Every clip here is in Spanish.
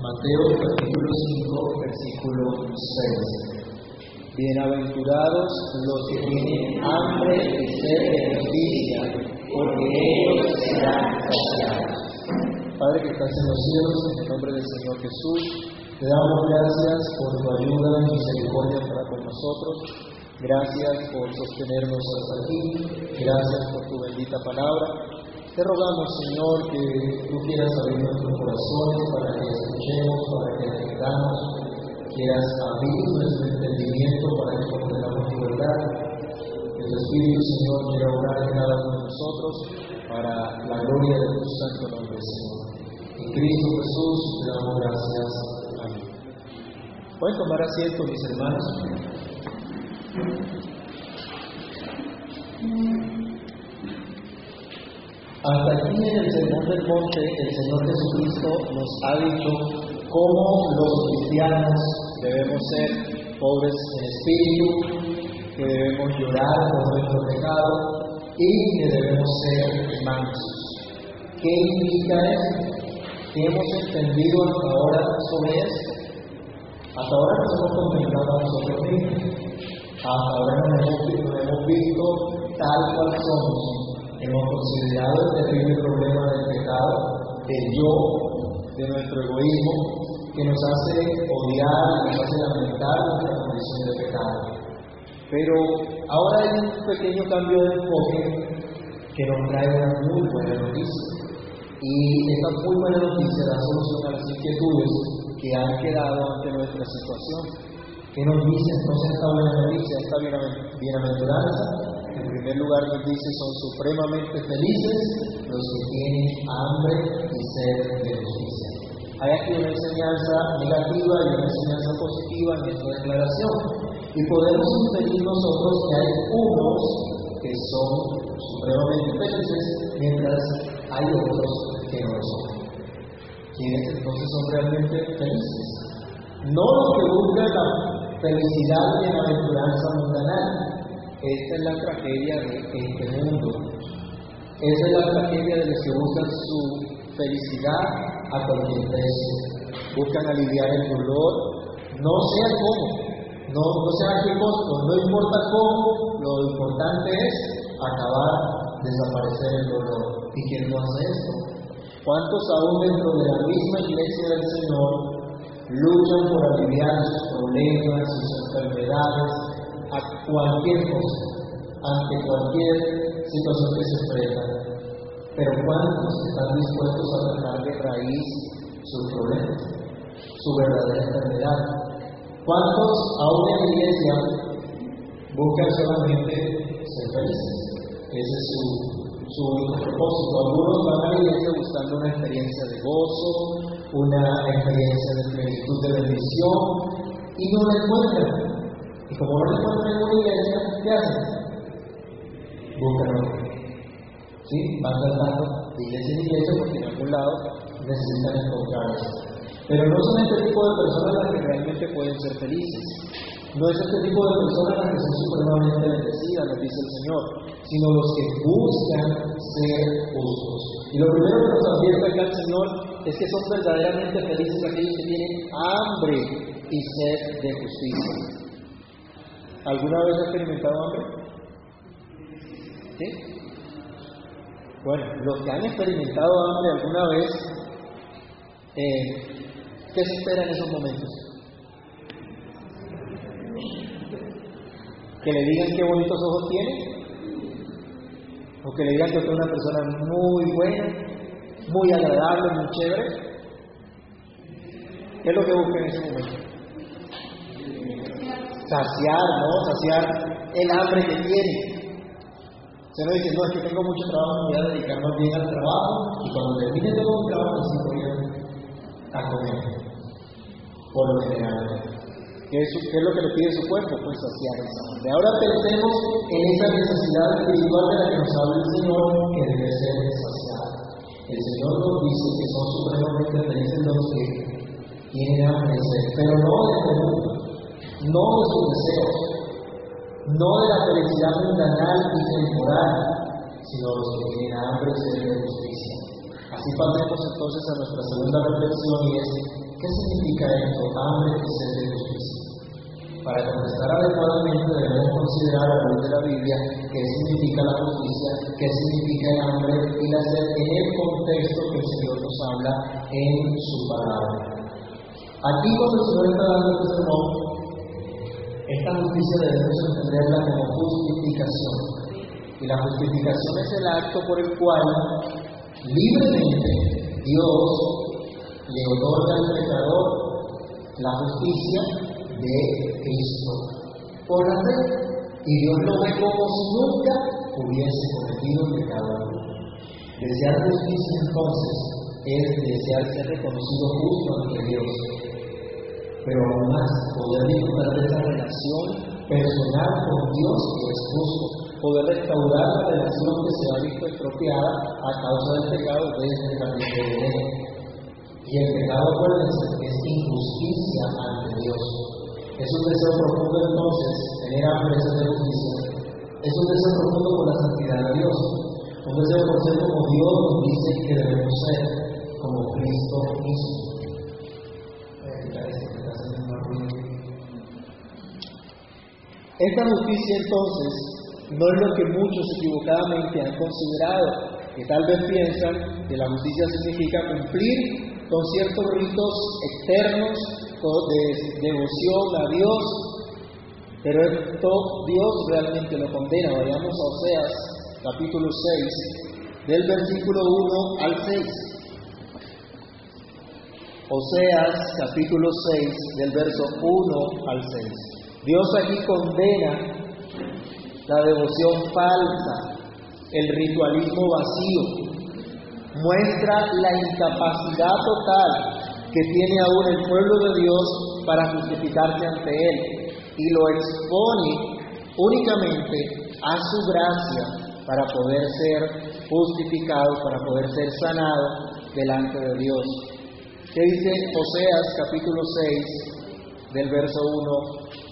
Mateo capítulo 5, versículo 6. Bienaventurados los que tienen hambre y sed de justicia, porque ellos serán saciados. Padre que estás en los cielos, en el nombre del Señor Jesús, te damos gracias por tu ayuda y misericordia para con nosotros. Gracias por sostenernos hasta aquí. Gracias por tu bendita palabra. Te rogamos, Señor, que tú quieras abrir nuestros corazones para que escuchemos, para que entendamos, quieras abrir nuestro entendimiento para que comprendamos tu verdad. Tu Espíritu, Señor, quiera obrar en cada uno de nosotros para la gloria de tu santo nombre, Señor. En Cristo Jesús te damos gracias. Amén. Pueden tomar asiento, mis hermanos. Hasta aquí en el Sermón del Monte, el Señor Jesucristo nos ha dicho cómo los cristianos debemos ser pobres en espíritu, que debemos llorar por nuestro pecado y que debemos ser mansos. ¿Qué implica eso? ¿Qué hemos entendido hasta ahora sobre esto? Hasta ahora nos hemos contemplado a nosotros mismos. Hasta ahora nos hemos, visto tal cual somos Hemos considerado el terrible problema del pecado, del yo, de nuestro egoísmo, que nos hace odiar, nos hace lamentar nuestra condición de pecado. Pero ahora hay un pequeño cambio de enfoque que nos trae una muy buena noticia. Y esta muy buena noticia da solución a las inquietudes que han quedado ante nuestra situación. ¿Qué nos dice entonces esta buena noticia, esta bienaventuranza? En primer lugar nos dice, son supremamente felices los que tienen hambre y sed de justicia. Hay aquí una enseñanza negativa y una enseñanza positiva en esta declaración. Y podemos inferir nosotros que hay unos que son supremamente felices, mientras hay otros que no lo son. ¿Quiénes entonces son realmente felices? No los que buscan la felicidad y la aventuranza mundanal, esta es la tragedia de este mundo. Esa es la tragedia de los que buscan su felicidad a cualquier precio. Buscan aliviar el dolor, no sea cómo, no, sea qué costo, no importa cómo, lo importante es acabar, desaparecer el dolor. ¿Y quién no hace esto? ¿Cuántos aún dentro de la misma iglesia del Señor luchan por aliviar sus problemas, sus enfermedades, a cualquier cosa, ante cualquier situación que se enfrenta. Pero ¿cuántos están dispuestos a tratar de raíz sus problemas, su verdadera enfermedad? ¿Cuántos aún en la iglesia buscan solamente ser felices? Ese es su, su único propósito. Algunos van a la iglesia buscando una experiencia de gozo, una experiencia de de bendición y no la encuentran y como no encuentran en una iglesia, ¿qué hacen? Buscan otra. ¿Sí? Van saltando de iglesia en iglesia porque en algún lado necesitan encontrar eso. Pero no son este tipo de personas las que realmente pueden ser felices. No es este tipo de personas las que son supremamente bendecidas, nos dice el Señor, sino los que buscan ser justos. Y lo primero que nos advierte acá el Señor es que son verdaderamente felices aquellos que tienen hambre y sed de justicia. ¿Alguna vez ha experimentado hambre? ¿Sí? Bueno, los que han experimentado hambre alguna vez, eh, ¿qué se espera en esos momentos? ¿Que le digan qué bonitos ojos tiene? ¿O que le digan que es una persona muy buena, muy agradable, muy chévere? ¿Qué es lo que busca en ese momento? Saciar, ¿no? Saciar el hambre que tiene. Se no dice, no, es que tengo mucho trabajo, me voy a dedicar más bien al trabajo y cuando termine todo el trabajo, sí voy a comer. Por lo general. ¿Qué es, ¿Qué es lo que le pide su cuerpo? Pues saciar esa hambre. Ahora pensemos en esa necesidad espiritual de la que nos habla el Señor, que debe ser saciada. El Señor nos dice que son supremamente felices los que tienen hambre, pero no de no de sus deseos, no de la felicidad mundanal y temporal, sino los que tienen hambre y sed de justicia. Así pasemos entonces a nuestra segunda reflexión y es, ¿Qué significa esto, hambre y sed de justicia? Para contestar adecuadamente debemos considerar a la luz de la Biblia qué significa la justicia, qué significa el hambre y la sed en el contexto que el Señor nos habla en su palabra. Aquí cuando el Señor está dando este sermón, esta justicia debemos entenderla como justificación. Y la justificación es el acto por el cual libremente Dios le otorga al pecador la justicia de Cristo por la fe. Y Dios lo ve como si nunca hubiese cometido pecado. Desear justicia entonces es desear ser reconocido justo ante Dios. Pero aún más, poder disfrutar de esa relación personal con Dios que es justo, poder restaurar la relación que se ha visto estropeada a causa del pecado desde camino de. Y el pecado, acuérdense, es injusticia ante Dios. Es un deseo profundo entonces tener hambre de justicia. Es un deseo profundo por la santidad de Dios. Un deseo por ser como Dios nos dice que debemos ser, como Cristo mismo. Esta justicia entonces no es lo que muchos equivocadamente han considerado, que tal vez piensan que la justicia significa cumplir con ciertos ritos externos de devoción a Dios, pero esto Dios realmente lo condena. Vayamos a Oseas capítulo 6, del versículo 1 al 6. Oseas capítulo 6, del verso 1 al 6. Dios aquí condena la devoción falsa, el ritualismo vacío, muestra la incapacidad total que tiene aún el pueblo de Dios para justificarse ante Él y lo expone únicamente a su gracia para poder ser justificado, para poder ser sanado delante de Dios. ¿Qué dice Oseas capítulo 6 del verso 1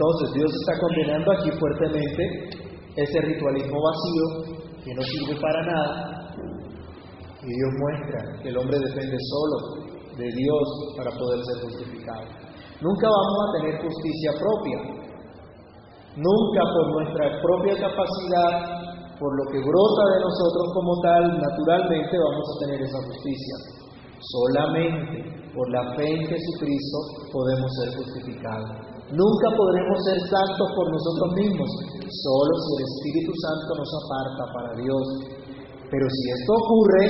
Entonces Dios está condenando aquí fuertemente ese ritualismo vacío que no sirve para nada. Y Dios muestra que el hombre depende solo de Dios para poder ser justificado. Nunca vamos a tener justicia propia. Nunca por nuestra propia capacidad, por lo que brota de nosotros como tal, naturalmente vamos a tener esa justicia. Solamente por la fe en Jesucristo podemos ser justificados. Nunca podremos ser santos por nosotros mismos, solo si el Espíritu Santo nos aparta para Dios. Pero si esto ocurre,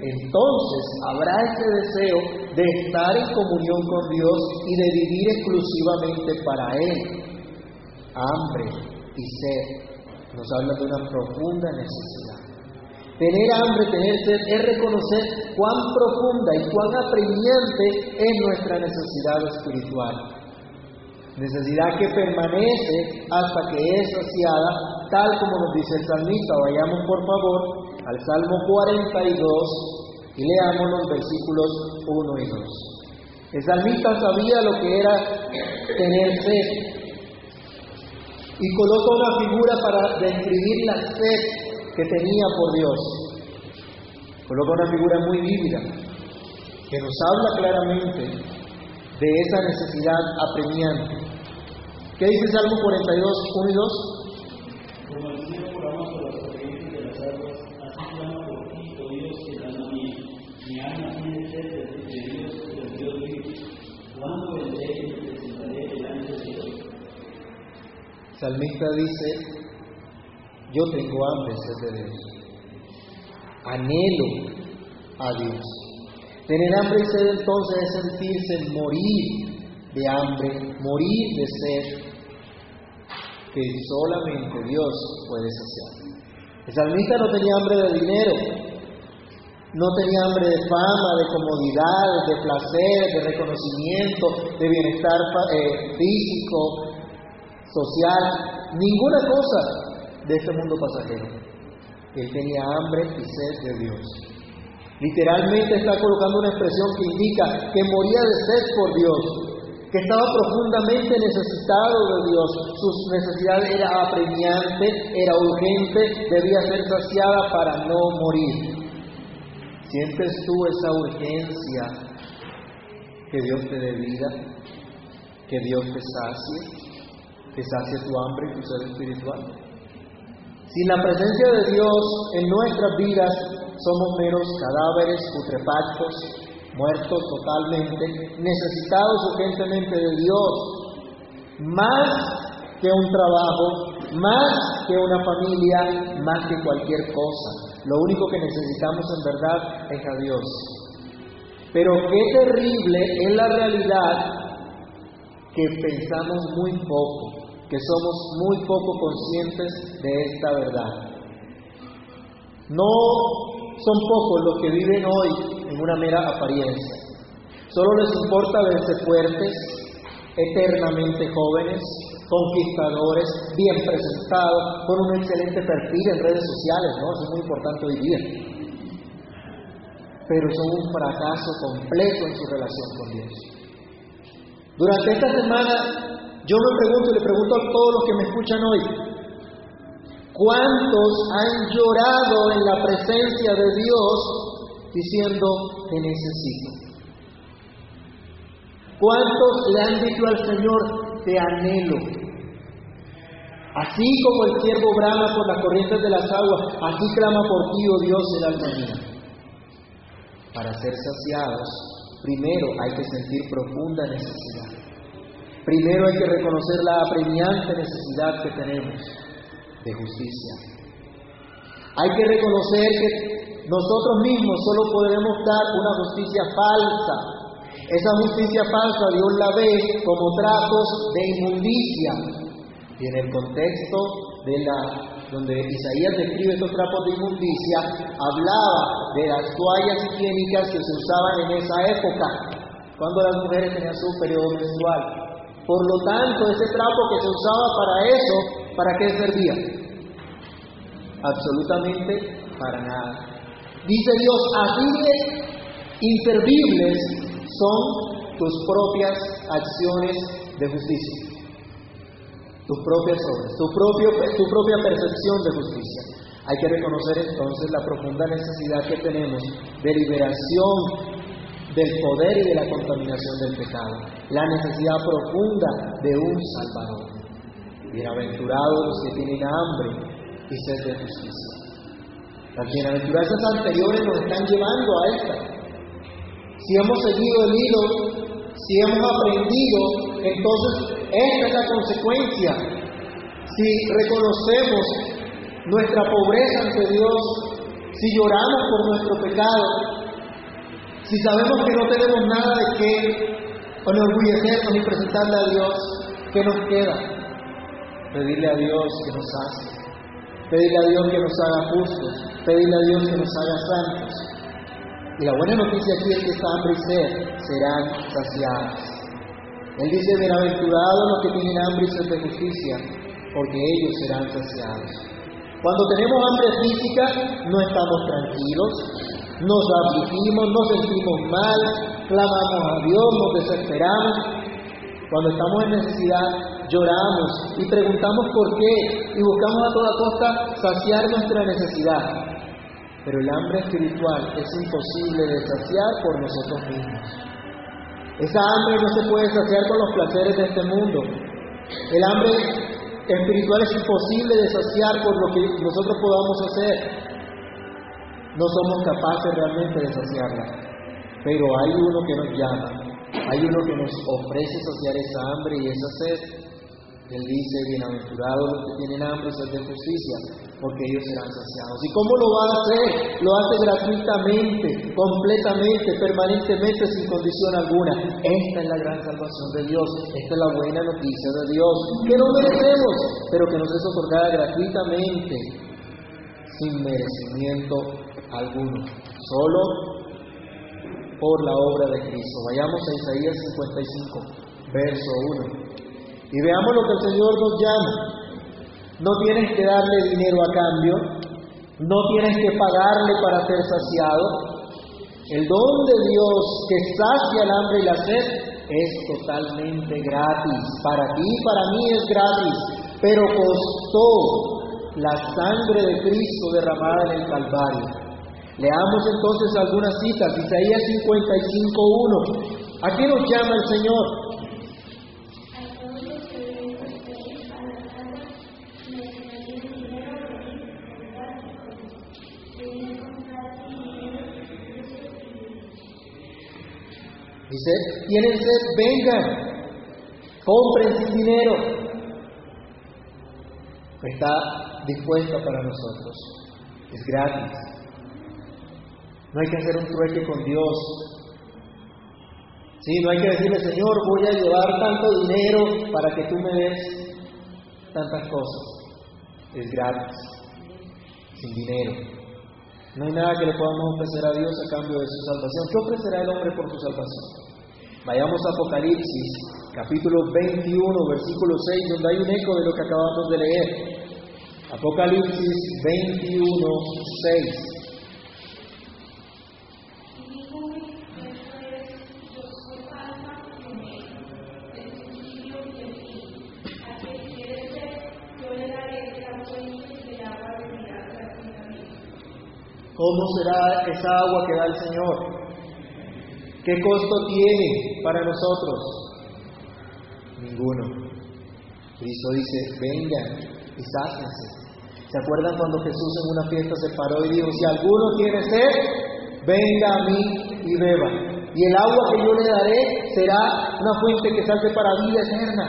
entonces habrá ese deseo de estar en comunión con Dios y de vivir exclusivamente para Él. Hambre y sed nos habla de una profunda necesidad. Tener hambre, tener sed es reconocer cuán profunda y cuán apremiante es nuestra necesidad espiritual necesidad que permanece hasta que es saciada, tal como nos dice el salmista. Vayamos por favor al Salmo 42 y leamos los versículos 1 y 2. El salmista sabía lo que era tener sed y coloca una figura para describir la sed que tenía por Dios. Coloca una figura muy vívida que nos habla claramente de esa necesidad apremiante. ¿Qué dice Salmo 42, 1 y 2? Como el cielo por las corrientes de las aguas, así clama por ti, oh Dios, que dan a mí. Mi alma tiene sed de Dios, de Dios vivo. ¿Cuándo vendré y me presentaré delante de Dios? Salmista dice, yo tengo hambre, sed de Dios. Anhelo a Dios. Tener hambre y sed entonces es sentirse morir de hambre, morir de sed, que solamente Dios puede saciar. El salmista no tenía hambre de dinero, no tenía hambre de fama, de comodidad, de placer, de reconocimiento, de bienestar eh, físico, social, ninguna cosa de este mundo pasajero. Él tenía hambre y sed de Dios. Literalmente está colocando una expresión que indica que moría de sed por Dios, que estaba profundamente necesitado de Dios. Su necesidad era apremiante, era urgente, debía ser saciada para no morir. ¿Sientes tú esa urgencia que Dios te dé vida? ¿Que Dios te sacie? ¿Que sacie tu hambre y tu ser espiritual? Sin la presencia de Dios en nuestras vidas somos menos cadáveres putrefactos, muertos totalmente, necesitados urgentemente de Dios, más que un trabajo, más que una familia, más que cualquier cosa. Lo único que necesitamos en verdad es a Dios. Pero qué terrible es la realidad que pensamos muy poco, que somos muy poco conscientes de esta verdad. No son pocos los que viven hoy en una mera apariencia. Solo les importa verse fuertes, eternamente jóvenes, conquistadores, bien presentados, con un excelente perfil en redes sociales, ¿no? Eso es muy importante hoy día. Pero son un fracaso completo en su relación con Dios. Durante esta semana yo me pregunto y le pregunto a todos los que me escuchan hoy, ¿cuántos han llorado en la presencia de Dios diciendo que necesito? ¿Cuántos le han dicho al Señor, te anhelo? Así como el siervo brama por las corrientes de las aguas, así clama por ti, oh Dios, el alma mía. Para ser saciados, primero hay que sentir profunda necesidad. Primero hay que reconocer la apremiante necesidad que tenemos de justicia. Hay que reconocer que nosotros mismos solo podemos dar una justicia falsa. Esa justicia falsa Dios la ve como tratos de inmundicia. Y en el contexto de la donde Isaías describe estos trapos de inmundicia, hablaba de las toallas higiénicas que se usaban en esa época, cuando las mujeres tenían su periodo menstrual. Por lo tanto, ese trapo que se usaba para eso, ¿para qué servía? Absolutamente para nada. Dice Dios, así de inservibles son tus propias acciones de justicia, tus propias obras, tu, propia percepción de justicia. Hay que reconocer entonces la profunda necesidad que tenemos de liberación del poder y de la contaminación del pecado, la necesidad profunda de un Salvador. Bienaventurados los que tienen hambre y sed de justicia. Las bienaventuranzas anteriores nos están llevando a esta. Si hemos seguido el hilo, si hemos aprendido, entonces esta es la consecuencia. Si reconocemos nuestra pobreza ante Dios, si lloramos por nuestro pecado, si sabemos que no tenemos nada de qué enorgullecernos y presentarle a Dios, ¿qué nos queda? Pedirle a Dios que nos hace, pedirle a Dios que nos haga justos, pedirle a Dios que nos haga santos. Y la buena noticia aquí es que esta hambre y sed serán saciadas. Él dice, bienaventurados los que tienen hambre y sed de justicia, porque ellos serán saciados. Cuando tenemos hambre física, no estamos tranquilos, nos afligimos, nos sentimos mal, clamamos a Dios, nos desesperamos. Cuando estamos en necesidad, lloramos y preguntamos por qué y buscamos a toda costa saciar nuestra necesidad. Pero el hambre espiritual es imposible de saciar por nosotros mismos. Esa hambre no se puede saciar con los placeres de este mundo. El hambre espiritual es imposible de saciar por lo que nosotros podamos hacer. No somos capaces realmente de saciarla, pero hay uno que nos llama, hay uno que nos ofrece saciar esa hambre y esa sed él dice, bienaventurados los que tienen hambre y de justicia, porque ellos serán saciados. ¿Y cómo lo va a hacer? Lo hace gratuitamente, completamente, permanentemente, sin condición alguna. Esta es la gran salvación de Dios, esta es la buena noticia de Dios, que no merecemos, pero que nos es otorgada gratuitamente, sin merecimiento alguno, solo por la obra de Cristo. Vayamos a Isaías 55, verso 1. Y veamos lo que el Señor nos llama. No tienes que darle dinero a cambio, no tienes que pagarle para ser saciado. El don de Dios que sacia el hambre y la sed es totalmente gratis. Para ti para mí es gratis, pero costó la sangre de Cristo derramada en el Calvario. Leamos entonces algunas citas. Isaías 55.1. ¿A qué nos llama el Señor? Dice, tienen sed, vengan, compren sin dinero. Está dispuesta para nosotros, es gratis. No hay que hacer un trueque con Dios. Sí, no hay que decirle, Señor, voy a llevar tanto dinero para que tú me des tantas cosas. Es gratis, sin dinero. No hay nada que le podamos ofrecer a Dios a cambio de su salvación. ¿Qué ofrecerá el hombre por su salvación? Vayamos a Apocalipsis, capítulo 21, versículo 6, donde hay un eco de lo que acabamos de leer. Apocalipsis 21, 6. ¿Cómo será esa agua que da el Señor? ¿Qué costo tiene para nosotros? Ninguno. Cristo dice, vengan y sáquense. ¿Se acuerdan cuando Jesús en una fiesta se paró y dijo, si alguno tiene sed, venga a mí y beba? Y el agua que yo le daré será una fuente que salte para vida eterna.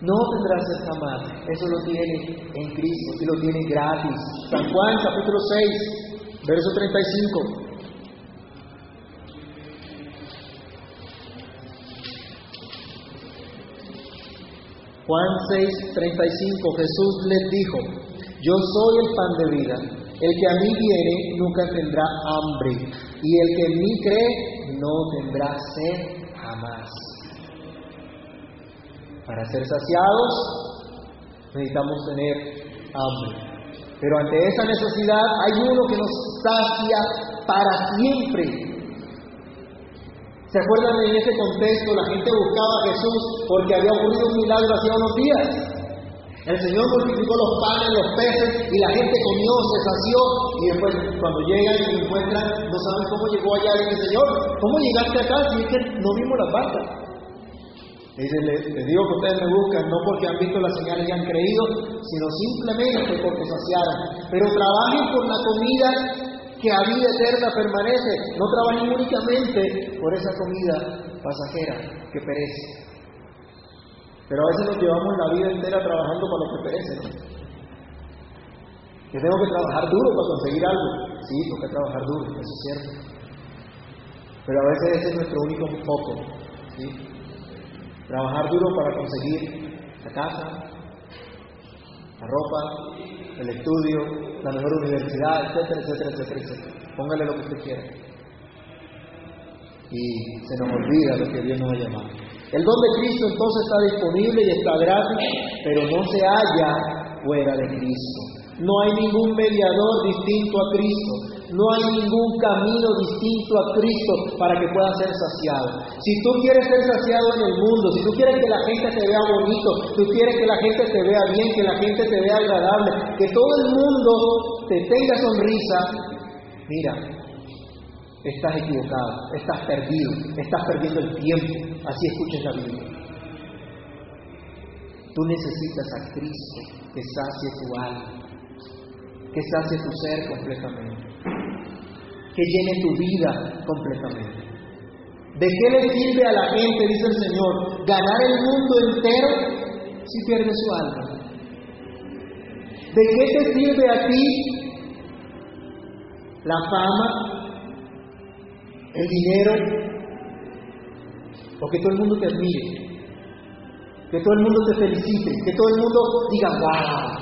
No tendrá sed jamás. Eso lo tiene en Cristo y lo tiene gratis. San Juan capítulo 6, verso 35. Juan 6, 35, Jesús les dijo, yo soy el pan de vida, el que a mí viene nunca tendrá hambre, y el que en mí cree no tendrá sed jamás. Para ser saciados necesitamos tener hambre. Pero ante esa necesidad hay uno que nos sacia para siempre ¿Se acuerdan en ese contexto? La gente buscaba a Jesús porque había ocurrido un milagro hacía unos días. El Señor multiplicó los panes, los peces y la gente comió, se sació y después cuando llegan y se encuentran no saben cómo llegó allá y Señor, ¿cómo llegaste acá si es que no vimos las barcas? Y dice, les, digo que ustedes me buscan no porque han visto las señales y han creído, sino simplemente porque saciaron. Pero trabajen por la comida que a vida eterna permanece. No trabajen únicamente por esa comida pasajera que perece. Pero a veces nos llevamos la vida entera trabajando para lo que perece. Que tengo que trabajar duro para conseguir algo. Sí, tengo que trabajar duro, eso es cierto. Pero a veces ese es nuestro único foco. ¿sí? Trabajar duro para conseguir la casa, la ropa, el estudio, la mejor universidad, etcétera, etcétera, etcétera, etcétera. Póngale lo que usted quiera. Y se nos olvida lo que Dios nos ha llamado. El don de Cristo entonces está disponible y está gratis, pero no se halla fuera de Cristo. No hay ningún mediador distinto a Cristo. No hay ningún camino distinto a Cristo para que pueda ser saciado. Si tú quieres ser saciado en el mundo, si tú quieres que la gente te vea bonito, tú quieres que la gente te vea bien, que la gente te vea agradable, que todo el mundo te tenga sonrisa, mira, estás equivocado, estás perdido, estás perdiendo el tiempo. Así escuches la Biblia. Tú necesitas a Cristo que sacie tu alma, que sacie tu ser completamente. Que llene tu vida completamente. ¿De qué le sirve a la gente, dice el Señor, ganar el mundo entero si pierde su alma? ¿De qué te sirve a ti la fama, el dinero, o que todo el mundo te admire, que todo el mundo te felicite, que todo el mundo diga, wow,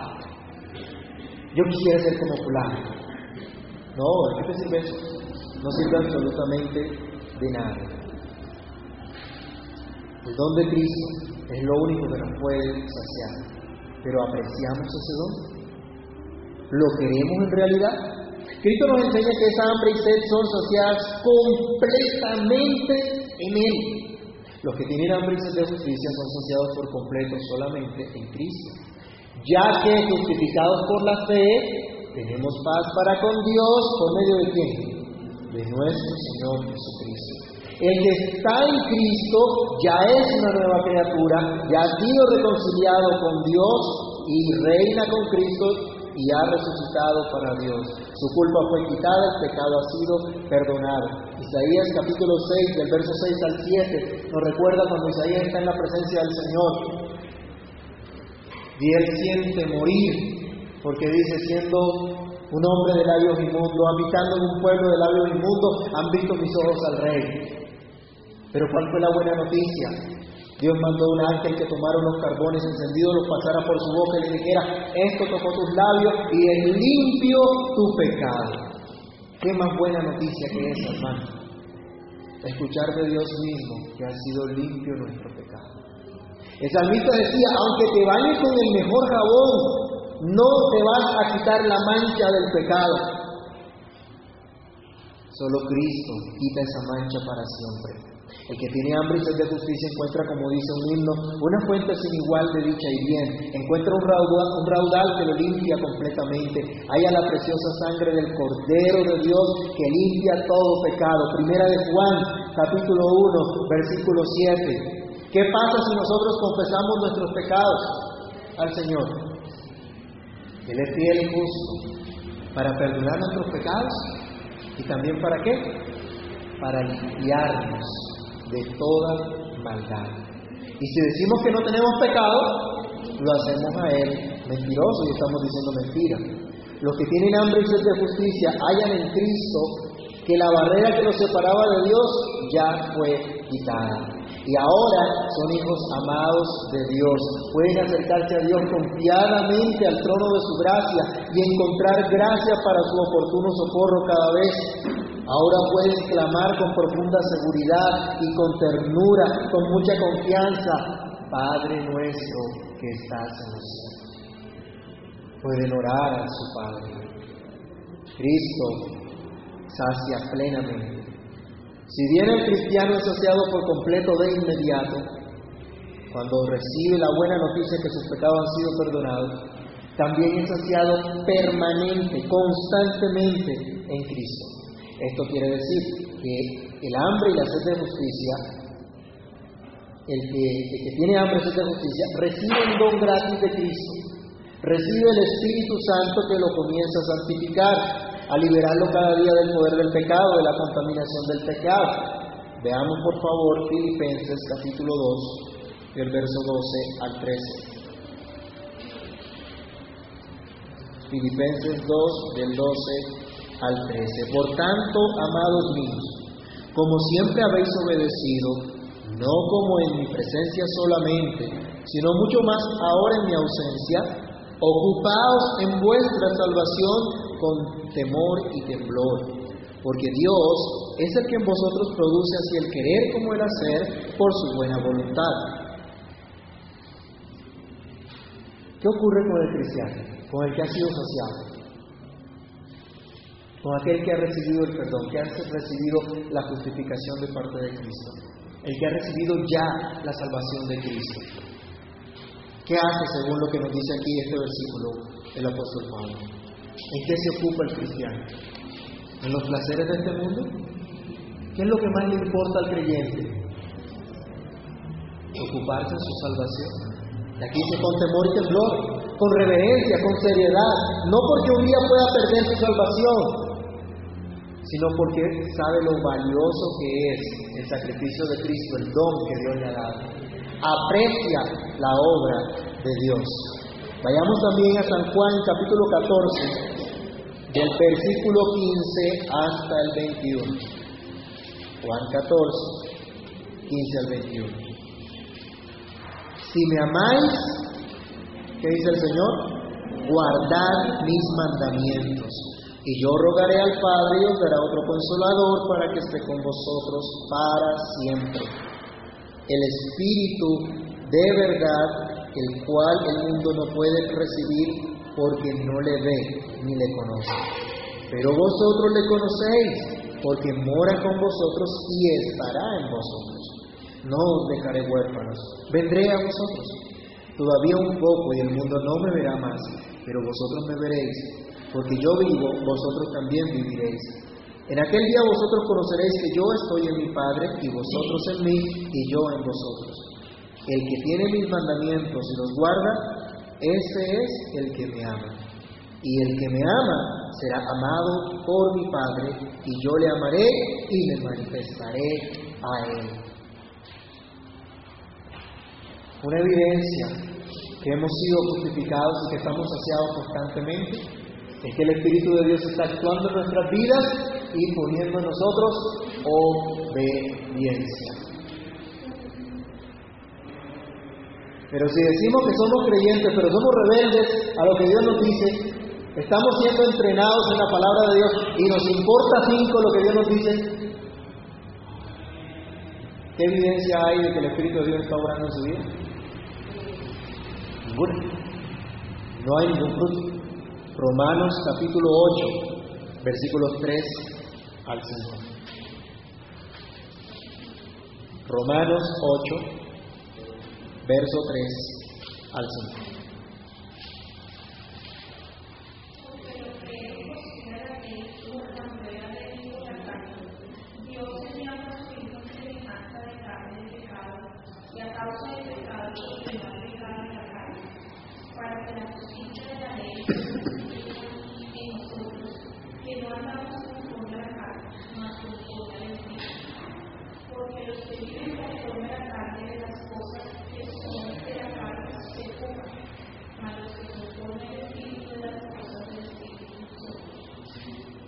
yo quisiera ser como fulano. No, ¿de qué te sirve eso? No sirve absolutamente de nada. El don de Cristo es lo único que nos puede saciar. Pero apreciamos ese don. ¿Lo queremos en realidad? Cristo nos enseña que esa hambre y sed son saciadas completamente en Él. Los que tienen hambre y sed de justicia son saciados por completo solamente en Cristo. Ya que justificados por la fe, tenemos paz para con Dios por medio de quién? De nuestro Señor Jesucristo. El que está en Cristo ya es una nueva criatura, ya ha sido reconciliado con Dios y reina con Cristo y ha resucitado para Dios. Su culpa fue quitada, el pecado ha sido perdonado. Isaías capítulo 6, del verso 6 al 7, nos recuerda cuando Isaías está en la presencia del Señor. Y él siente morir, porque dice, siendo un hombre de labios inmundos, habitando en un pueblo de labios inmundos, han visto mis ojos al rey. Pero ¿cuál fue la buena noticia? Dios mandó un ángel que tomara unos carbones encendidos, los pasara por su boca y le dijera, esto tocó tus labios y es limpio tu pecado. Qué más buena noticia que esa, hermano. Escuchar de Dios mismo que ha sido limpio nuestro pecado. El salmista decía, aunque te bañes con el mejor jabón, no te vas a quitar la mancha del pecado. Solo Cristo quita esa mancha para siempre. El que tiene hambre y sed de justicia encuentra, como dice un himno, una fuente sin igual de dicha y bien. Encuentra un raudal, un raudal que lo limpia completamente. Haya la preciosa sangre del Cordero de Dios que limpia todo pecado. Primera de Juan, capítulo 1, versículo 7. ¿Qué pasa si nosotros confesamos nuestros pecados al Señor? Él es fiel y justo para perdonar nuestros pecados y también para qué? Para limpiarnos de toda maldad. Y si decimos que no tenemos pecado, lo hacemos a Él mentiroso y estamos diciendo mentira. Los que tienen hambre y sed de justicia hallan en Cristo que la barrera que los separaba de Dios ya fue quitada. Y ahora son hijos amados de Dios. Pueden acercarse a Dios confiadamente al trono de su gracia y encontrar gracia para su oportuno socorro cada vez Ahora puedes clamar con profunda seguridad y con ternura, con mucha confianza, Padre nuestro que estás en los cielos. Pueden orar a su Padre. Cristo sacia plenamente. Si bien el cristiano es saciado por completo de inmediato, cuando recibe la buena noticia que sus pecados han sido perdonados, también es saciado permanente, constantemente en Cristo. Esto quiere decir que el hambre y la sed de justicia, el que, tiene hambre y sed de justicia, recibe un don gratis de Cristo, recibe el Espíritu Santo que lo comienza a santificar, a liberarlo cada día del poder del pecado, de la contaminación del pecado. Veamos por favor Filipenses capítulo 2, del verso 12 al 13. Filipenses 2, del 12 al 13. Por tanto, amados míos, como siempre habéis obedecido, no como en mi presencia solamente, sino mucho más ahora en mi ausencia, ocupaos en vuestra salvación con temor y temblor, porque Dios es el que en vosotros produce así el querer como el hacer por su buena voluntad. ¿Qué ocurre con el cristiano, con el que ha sido saciado? con aquel que ha recibido el perdón, que ha recibido la justificación de parte de Cristo, el que ha recibido ya la salvación de Cristo. ¿Qué hace según lo que nos dice aquí este versículo el apóstol Pablo? ¿En qué se ocupa el cristiano? ¿En los placeres de este mundo? ¿Qué es lo que más le importa al creyente? Ocuparse de su salvación. Y aquí dice con temor y temblor, con reverencia, con seriedad, no porque un día pueda perder su salvación, sino porque sabe lo valioso que es el sacrificio de Cristo, el don que Dios le ha dado. Aprecia la obra de Dios. Vayamos también a San Juan capítulo 14, del versículo 15 hasta el 21. Juan 14, 15 al 21. Si me amáis, ¿qué dice el Señor? Guardad mis mandamientos. Y yo rogaré al Padre y os dará otro consolador para que esté con vosotros para siempre. El Espíritu de verdad, el cual el mundo no puede recibir porque no le ve ni le conoce. Pero vosotros le conocéis porque mora con vosotros y estará en vosotros. No os dejaré huérfanos, vendré a vosotros. Todavía un poco y el mundo no me verá más, pero vosotros me veréis porque yo vivo, vosotros también viviréis. En aquel día vosotros conoceréis que yo estoy en mi Padre y vosotros en mí y yo en vosotros. El que tiene mis mandamientos y los guarda, ese es el que me ama. Y el que me ama será amado por mi Padre y yo le amaré y me manifestaré a él. Una evidencia que hemos sido justificados y que estamos saciados constantemente es que el Espíritu de Dios está actuando en nuestras vidas y poniendo en nosotros obediencia. Pero si decimos que somos creyentes, pero somos rebeldes a lo que Dios nos dice, estamos siendo entrenados en la palabra de Dios y nos importa cinco lo que Dios nos dice, ¿qué evidencia hay de que el Espíritu de Dios está obrando en su vida? Ninguna. No hay ningún fruto. Romanos capítulo 8, versículos 3 al 5. Romanos 8, verso 3 al 5.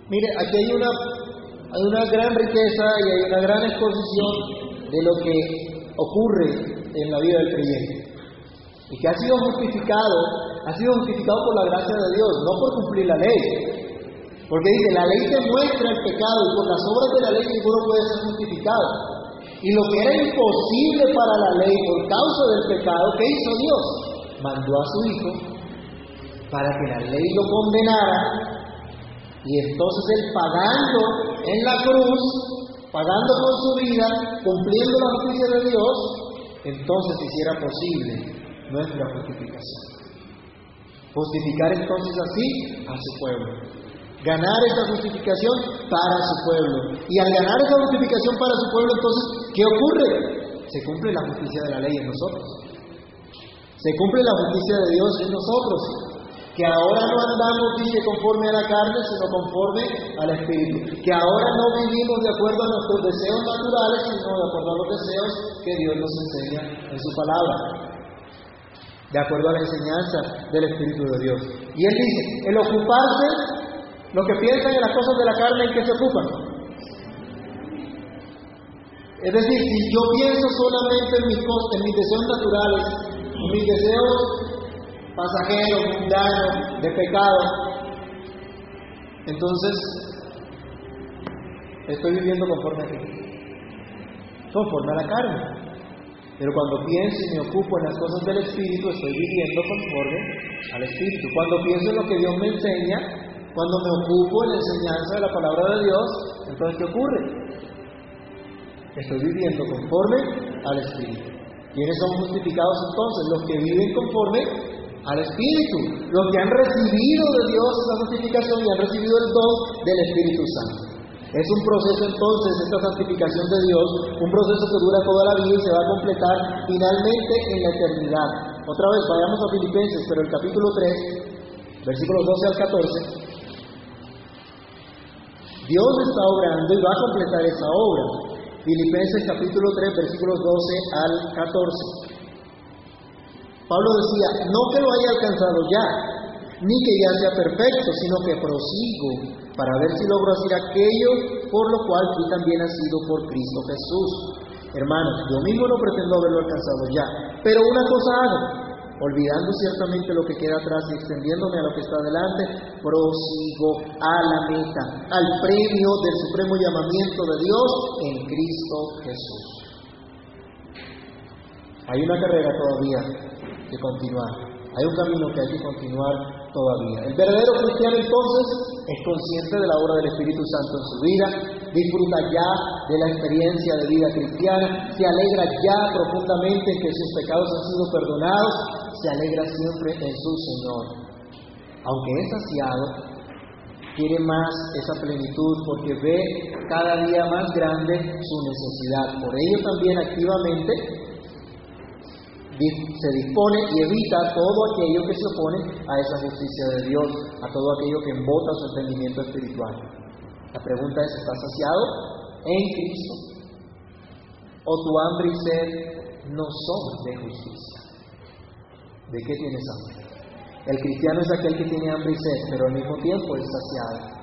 Mire, aquí hay una, hay una gran riqueza y hay una gran exposición de lo que ocurre en la vida del creyente. Y que ha sido justificado, ha sido justificado por la gracia de Dios, no por cumplir la ley. Porque dice, la ley demuestra el pecado y por las obras de la ley ninguno puede ser justificado. Y lo que era imposible para la ley por causa del pecado, ¿qué hizo Dios? Mandó a su Hijo para que la ley lo condenara y entonces Él pagando en la cruz, pagando con su vida, cumpliendo la justicia de Dios, entonces hiciera posible nuestra justificación. Justificar entonces así a su pueblo. Ganar esa justificación para su pueblo. Y al ganar esa justificación para su pueblo, entonces, ¿qué ocurre? Se cumple la justicia de la ley en nosotros. Se cumple la justicia de Dios en nosotros que ahora no andamos, dice, conforme a la carne, sino conforme al Espíritu, que ahora no vivimos de acuerdo a nuestros deseos naturales, sino de acuerdo a los deseos que Dios nos enseña en su palabra, de acuerdo a la enseñanza del Espíritu de Dios. Y él dice, el ocuparse, lo que piensan en las cosas de la carne, ¿en qué se ocupan? Es decir, si yo pienso solamente en mis, en mis deseos naturales, en mis deseos pasajero, mundano, de pecado. Entonces, estoy viviendo conforme a qué? Conforme a la carne. Pero cuando pienso y me ocupo en las cosas del Espíritu, estoy viviendo conforme al Espíritu. Cuando pienso en lo que Dios me enseña, cuando me ocupo en la enseñanza de la palabra de Dios, entonces ¿qué ocurre? Estoy viviendo conforme al Espíritu. ¿Quiénes son justificados entonces? Los que viven conforme al Espíritu, los que han recibido de Dios la justificación y han recibido el don del Espíritu Santo. Es un proceso entonces, esta santificación de Dios, un proceso que dura toda la vida y se va a completar finalmente en la eternidad. Otra vez, vayamos a Filipenses, pero el capítulo 3, versículos 12 al 14, Dios está obrando y va a completar esa obra. Filipenses capítulo 3, versículos 12 al 14. Pablo decía, no que lo haya alcanzado ya, ni que ya sea perfecto, sino que prosigo para ver si logro hacer aquello por lo cual fui también nacido por Cristo Jesús. Hermanos, yo mismo no pretendo haberlo alcanzado ya, pero una cosa hago, olvidando ciertamente lo que queda atrás y extendiéndome a lo que está delante, prosigo a la meta, al premio del supremo llamamiento de Dios en Cristo Jesús. Hay una carrera todavía que continuar, hay un camino que hay que continuar todavía. El verdadero cristiano entonces es consciente de la obra del Espíritu Santo en su vida, disfruta ya de la experiencia de vida cristiana, se alegra ya profundamente en que sus pecados han sido perdonados, se alegra siempre en su Señor. Aunque es saciado, quiere más esa plenitud porque ve cada día más grande su necesidad. Por ello también activamente se dispone y evita todo aquello que se opone a esa justicia de Dios, a todo aquello que embota su entendimiento espiritual. La pregunta es, ¿estás saciado en Cristo? ¿O tu hambre y sed no son de justicia? ¿De qué tienes hambre? El cristiano es aquel que tiene hambre y sed, pero al mismo tiempo es saciado.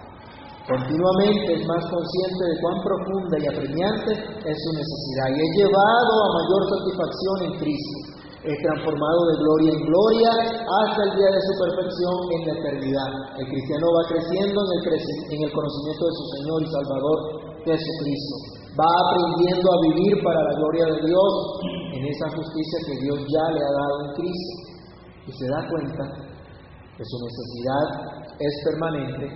Continuamente es más consciente de cuán profunda y apremiante es su necesidad y es llevado a mayor satisfacción en Cristo es transformado de gloria en gloria hasta el día de su perfección en la eternidad. El cristiano va creciendo en el, en el conocimiento de su Señor y Salvador Jesucristo. Va aprendiendo a vivir para la gloria de Dios en esa justicia que Dios ya le ha dado en Cristo. Y se da cuenta que su necesidad es permanente,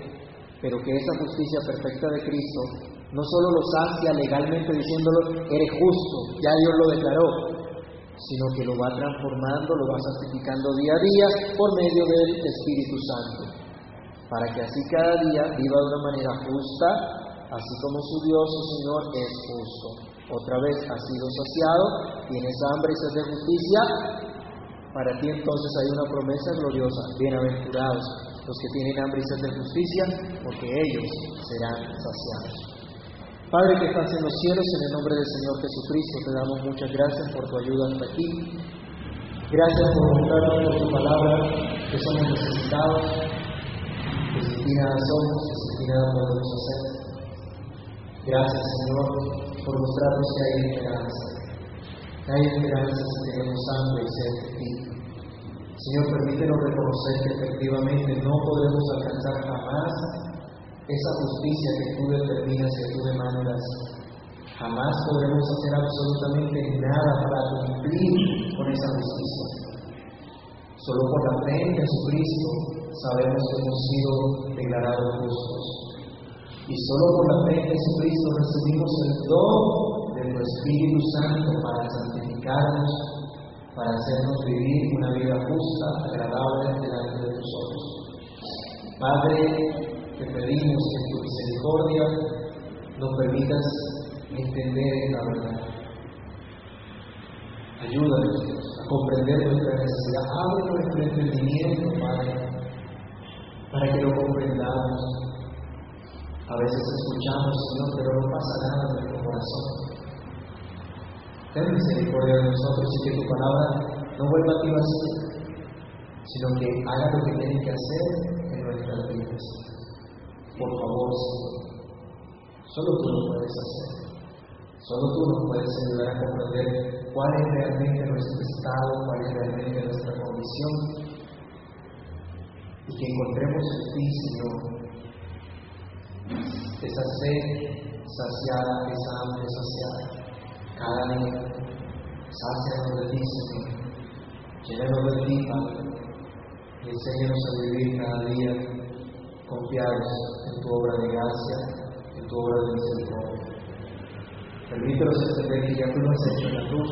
pero que esa justicia perfecta de Cristo no solo lo sacia legalmente diciéndolo, eres justo, ya Dios lo declaró, sino que lo va transformando, lo va santificando día a día por medio del Espíritu Santo, para que así cada día viva de una manera justa, así como su Dios, su Señor, es justo. Otra vez ha sido saciado, tienes hambre y sed de justicia, para ti entonces hay una promesa gloriosa, bienaventurados los que tienen hambre y sed de justicia, porque ellos serán saciados. Padre que estás en los cielos, en el nombre del Señor Jesucristo, te damos muchas gracias por tu ayuda hasta aquí. Gracias por mostrarnos por tu palabra que somos necesitados, que sin nada somos, que sin nada podemos hacer. Gracias, Señor, por mostrarnos que hay esperanza. Hay esperanza si tenemos hambre y sed de ti. Señor, permítenos reconocer que efectivamente no podemos alcanzar jamás esa justicia que tú determinas, que tú demandas. Jamás podremos hacer absolutamente nada para cumplir con esa justicia. Solo por la fe en Jesucristo sabemos que hemos sido declarados justos. Y solo por la fe en Jesucristo recibimos el don de tu Espíritu Santo para santificarnos, para hacernos vivir una vida justa, agradable delante de tus ojos. Padre, te pedimos que tu misericordia nos permitas entender la verdad. Ayúdanos a comprender nuestra necesidad. Abre nuestro entendimiento, Padre, para que lo comprendamos. A veces escuchamos, Señor, pero no pasa nada en nuestro corazón. Ten misericordia de nosotros y que tu palabra no vuelva a ti vacía, sino que haga lo que tiene que hacer en nuestras vidas. Por favor, Señor. Solo tú lo puedes hacer. Solo tú nos puedes ayudar a comprender cuál es realmente nuestro estado, cuál es realmente nuestra condición. Y que encontremos en ti, Señor, esa sed saciada, esa hambre saciada. Cada día, sácianos de ti, Señor. Llénanos de ti, Padre. Enséñanos a vivir cada día confiados en tu obra de gracia, en tu obra de misericordia. Permítenos entender que ya tú lo has hecho en la cruz,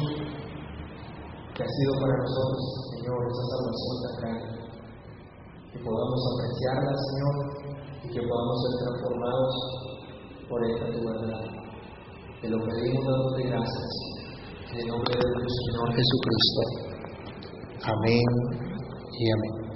que ha sido para nosotros, Señor, esa salvación tan grande. Que podamos apreciarla, Señor, y que podamos ser transformados por esta tu verdad. Te lo pedimos dándote gracias. En el nombre de nuestro Señor Jesucristo. Amén y amén.